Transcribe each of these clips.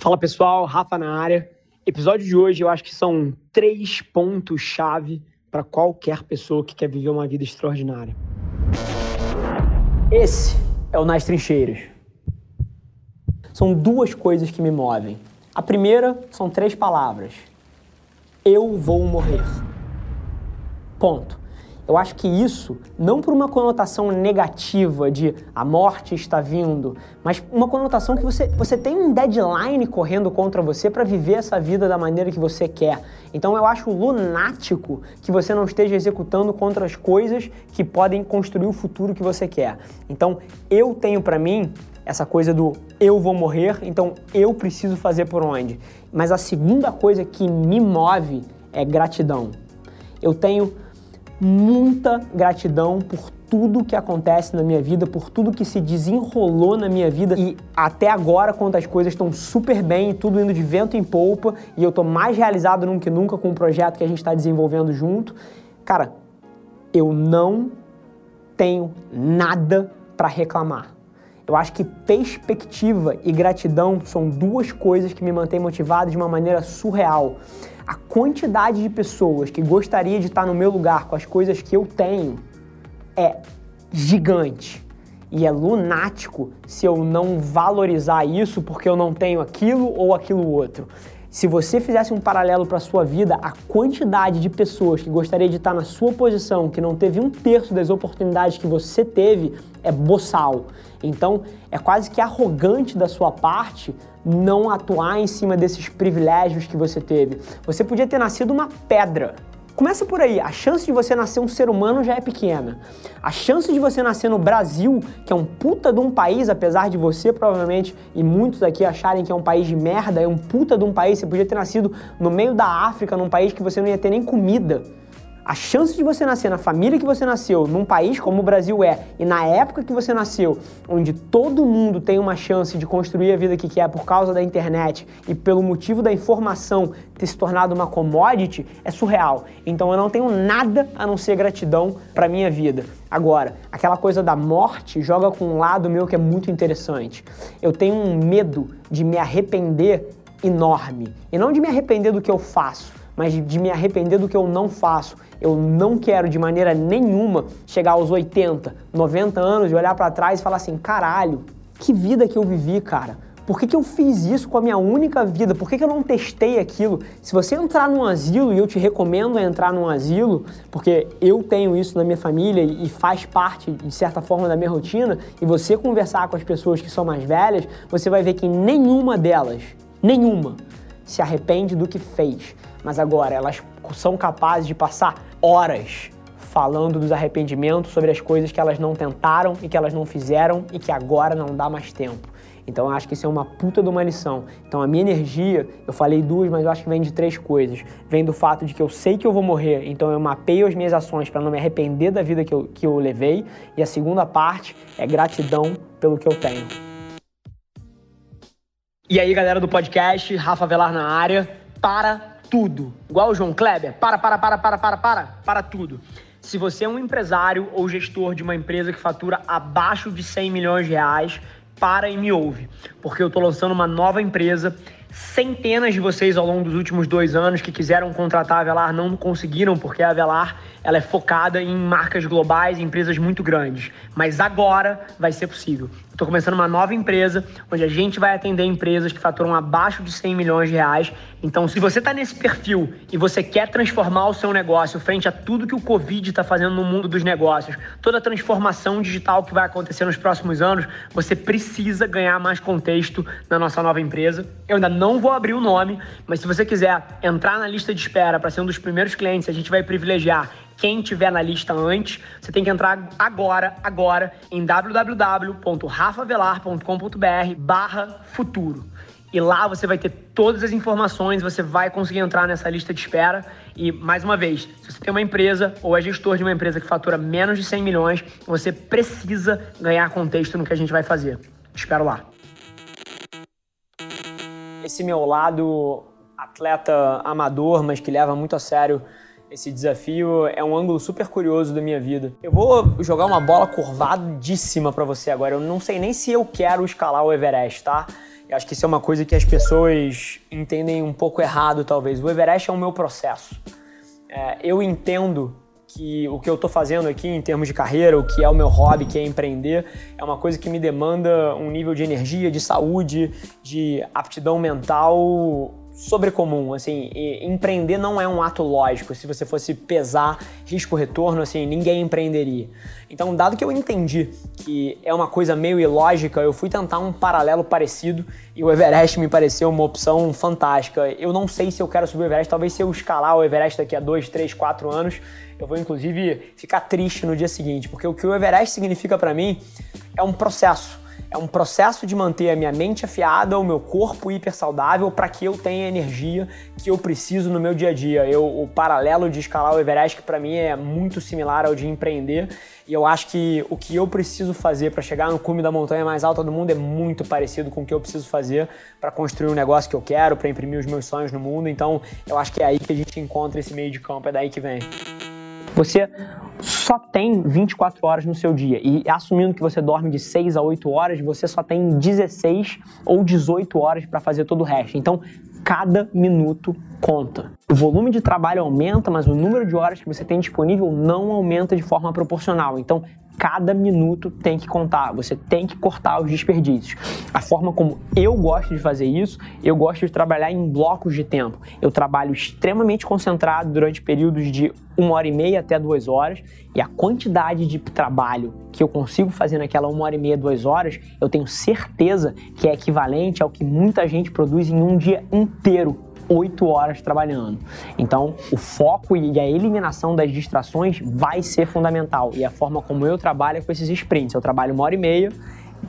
Fala pessoal, Rafa na área. Episódio de hoje eu acho que são três pontos-chave para qualquer pessoa que quer viver uma vida extraordinária. Esse é o Nas Trincheiras. São duas coisas que me movem. A primeira são três palavras: Eu vou morrer. Ponto. Eu acho que isso, não por uma conotação negativa de a morte está vindo, mas uma conotação que você, você tem um deadline correndo contra você para viver essa vida da maneira que você quer. Então eu acho lunático que você não esteja executando contra as coisas que podem construir o futuro que você quer. Então eu tenho para mim essa coisa do eu vou morrer, então eu preciso fazer por onde. Mas a segunda coisa que me move é gratidão. Eu tenho muita gratidão por tudo que acontece na minha vida, por tudo que se desenrolou na minha vida e até agora, quando as coisas estão super bem, tudo indo de vento em polpa e eu tô mais realizado nunca que nunca com o projeto que a gente está desenvolvendo junto, cara, eu não tenho nada para reclamar. Eu acho que perspectiva e gratidão são duas coisas que me mantêm motivado de uma maneira surreal a quantidade de pessoas que gostaria de estar no meu lugar com as coisas que eu tenho é gigante. E é lunático se eu não valorizar isso porque eu não tenho aquilo ou aquilo outro. Se você fizesse um paralelo para a sua vida, a quantidade de pessoas que gostaria de estar na sua posição, que não teve um terço das oportunidades que você teve, é boçal. Então, é quase que arrogante da sua parte não atuar em cima desses privilégios que você teve. Você podia ter nascido uma pedra. Começa por aí, a chance de você nascer um ser humano já é pequena. A chance de você nascer no Brasil, que é um puta de um país, apesar de você provavelmente e muitos aqui acharem que é um país de merda, é um puta de um país, você podia ter nascido no meio da África, num país que você não ia ter nem comida. A chance de você nascer na família que você nasceu, num país como o Brasil é, e na época que você nasceu, onde todo mundo tem uma chance de construir a vida que quer por causa da internet e pelo motivo da informação ter se tornado uma commodity, é surreal. Então eu não tenho nada a não ser gratidão para minha vida. Agora, aquela coisa da morte joga com um lado meu que é muito interessante. Eu tenho um medo de me arrepender enorme. E não de me arrepender do que eu faço, mas de me arrepender do que eu não faço eu não quero de maneira nenhuma chegar aos 80, 90 anos e olhar para trás e falar assim: caralho, que vida que eu vivi, cara. Por que, que eu fiz isso com a minha única vida? Por que, que eu não testei aquilo? Se você entrar num asilo, e eu te recomendo entrar num asilo, porque eu tenho isso na minha família e faz parte, de certa forma, da minha rotina, e você conversar com as pessoas que são mais velhas, você vai ver que nenhuma delas, nenhuma, se arrepende do que fez. Mas agora, elas são capazes de passar horas falando dos arrependimentos, sobre as coisas que elas não tentaram e que elas não fizeram e que agora não dá mais tempo. Então eu acho que isso é uma puta de uma lição. Então a minha energia, eu falei duas, mas eu acho que vem de três coisas. Vem do fato de que eu sei que eu vou morrer, então eu mapeio as minhas ações para não me arrepender da vida que eu, que eu levei. E a segunda parte é gratidão pelo que eu tenho. E aí, galera do podcast, Rafa Velar na área, para tudo. Igual o João Kleber, para, para, para, para, para, para, para tudo. Se você é um empresário ou gestor de uma empresa que fatura abaixo de 100 milhões de reais, para e me ouve, porque eu estou lançando uma nova empresa. Centenas de vocês ao longo dos últimos dois anos que quiseram contratar a Avelar não conseguiram, porque a Avelar ela é focada em marcas globais, em empresas muito grandes. Mas agora vai ser possível. Estou começando uma nova empresa onde a gente vai atender empresas que faturam abaixo de 100 milhões de reais. Então, se você está nesse perfil e você quer transformar o seu negócio frente a tudo que o Covid está fazendo no mundo dos negócios, toda a transformação digital que vai acontecer nos próximos anos, você precisa ganhar mais contexto na nossa nova empresa. Eu ainda não vou abrir o nome, mas se você quiser entrar na lista de espera para ser um dos primeiros clientes, a gente vai privilegiar quem tiver na lista antes, você tem que entrar agora, agora, em www.rafavelar.com.br barra futuro. E lá você vai ter todas as informações, você vai conseguir entrar nessa lista de espera. E, mais uma vez, se você tem uma empresa ou é gestor de uma empresa que fatura menos de 100 milhões, você precisa ganhar contexto no que a gente vai fazer. Te espero lá. Esse meu lado atleta amador, mas que leva muito a sério esse desafio é um ângulo super curioso da minha vida. Eu vou jogar uma bola curvadíssima para você agora. Eu não sei nem se eu quero escalar o Everest, tá? Eu acho que isso é uma coisa que as pessoas entendem um pouco errado, talvez. O Everest é o meu processo. É, eu entendo que o que eu estou fazendo aqui em termos de carreira, o que é o meu hobby, que é empreender, é uma coisa que me demanda um nível de energia, de saúde, de aptidão mental sobrecomum, assim, empreender não é um ato lógico. Se você fosse pesar risco-retorno, assim, ninguém empreenderia. Então, dado que eu entendi que é uma coisa meio ilógica, eu fui tentar um paralelo parecido e o Everest me pareceu uma opção fantástica. Eu não sei se eu quero subir o Everest, talvez se eu escalar o Everest daqui a dois, três, quatro anos, eu vou inclusive ficar triste no dia seguinte, porque o que o Everest significa para mim é um processo é um processo de manter a minha mente afiada, o meu corpo hiper saudável para que eu tenha a energia que eu preciso no meu dia a dia. Eu, o paralelo de escalar o Everest que para mim é muito similar ao de empreender e eu acho que o que eu preciso fazer para chegar no cume da montanha mais alta do mundo é muito parecido com o que eu preciso fazer para construir um negócio que eu quero, para imprimir os meus sonhos no mundo. Então, eu acho que é aí que a gente encontra esse meio de campo, é daí que vem. Você só tem 24 horas no seu dia. E assumindo que você dorme de 6 a 8 horas, você só tem 16 ou 18 horas para fazer todo o resto. Então, cada minuto conta. O volume de trabalho aumenta, mas o número de horas que você tem disponível não aumenta de forma proporcional. Então, cada minuto tem que contar, você tem que cortar os desperdícios. A forma como eu gosto de fazer isso, eu gosto de trabalhar em blocos de tempo. Eu trabalho extremamente concentrado durante períodos de uma hora e meia até duas horas, e a quantidade de trabalho que eu consigo fazer naquela uma hora e meia, duas horas, eu tenho certeza que é equivalente ao que muita gente produz em um dia inteiro oito horas trabalhando. Então, o foco e a eliminação das distrações vai ser fundamental. E a forma como eu trabalho é com esses sprints. Eu trabalho uma hora e meia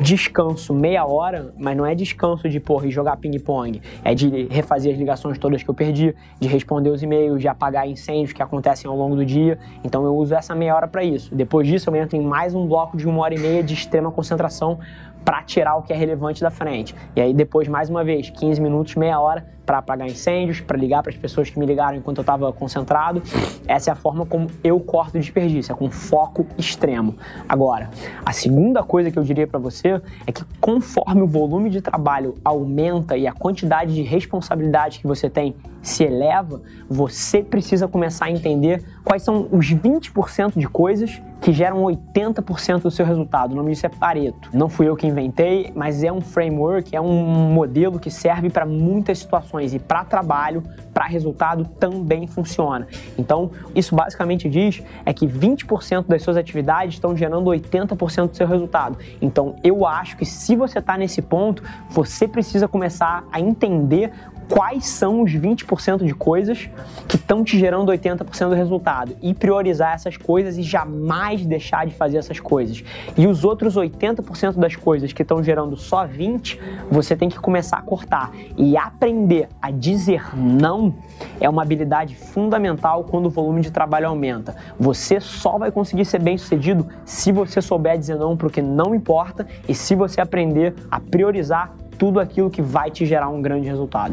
descanso meia hora, mas não é descanso de porra, jogar ping-pong. É de refazer as ligações todas que eu perdi, de responder os e-mails, de apagar incêndios que acontecem ao longo do dia. Então eu uso essa meia hora para isso. Depois disso, eu entro em mais um bloco de uma hora e meia de extrema concentração para tirar o que é relevante da frente. E aí depois, mais uma vez, 15 minutos, meia hora para apagar incêndios, para ligar para as pessoas que me ligaram enquanto eu estava concentrado. Essa é a forma como eu corto desperdício, é com foco extremo. Agora, a segunda coisa que eu diria para você é que conforme o volume de trabalho aumenta e a quantidade de responsabilidade que você tem se eleva, você precisa começar a entender quais são os 20% de coisas que geram 80% do seu resultado. O nome disso é Pareto. Não fui eu que inventei, mas é um framework, é um modelo que serve para muitas situações e para trabalho, para resultado também funciona. Então, isso basicamente diz é que 20% das suas atividades estão gerando 80% do seu resultado. Então, eu acho que se você está nesse ponto, você precisa começar a entender quais são os 20% de coisas que estão te gerando 80% do resultado e priorizar essas coisas e jamais deixar de fazer essas coisas. E os outros 80% das coisas que estão gerando só 20, você tem que começar a cortar e aprender a dizer não é uma habilidade fundamental quando o volume de trabalho aumenta. Você só vai conseguir ser bem-sucedido se você souber dizer não para o que não importa e se você aprender a priorizar tudo aquilo que vai te gerar um grande resultado.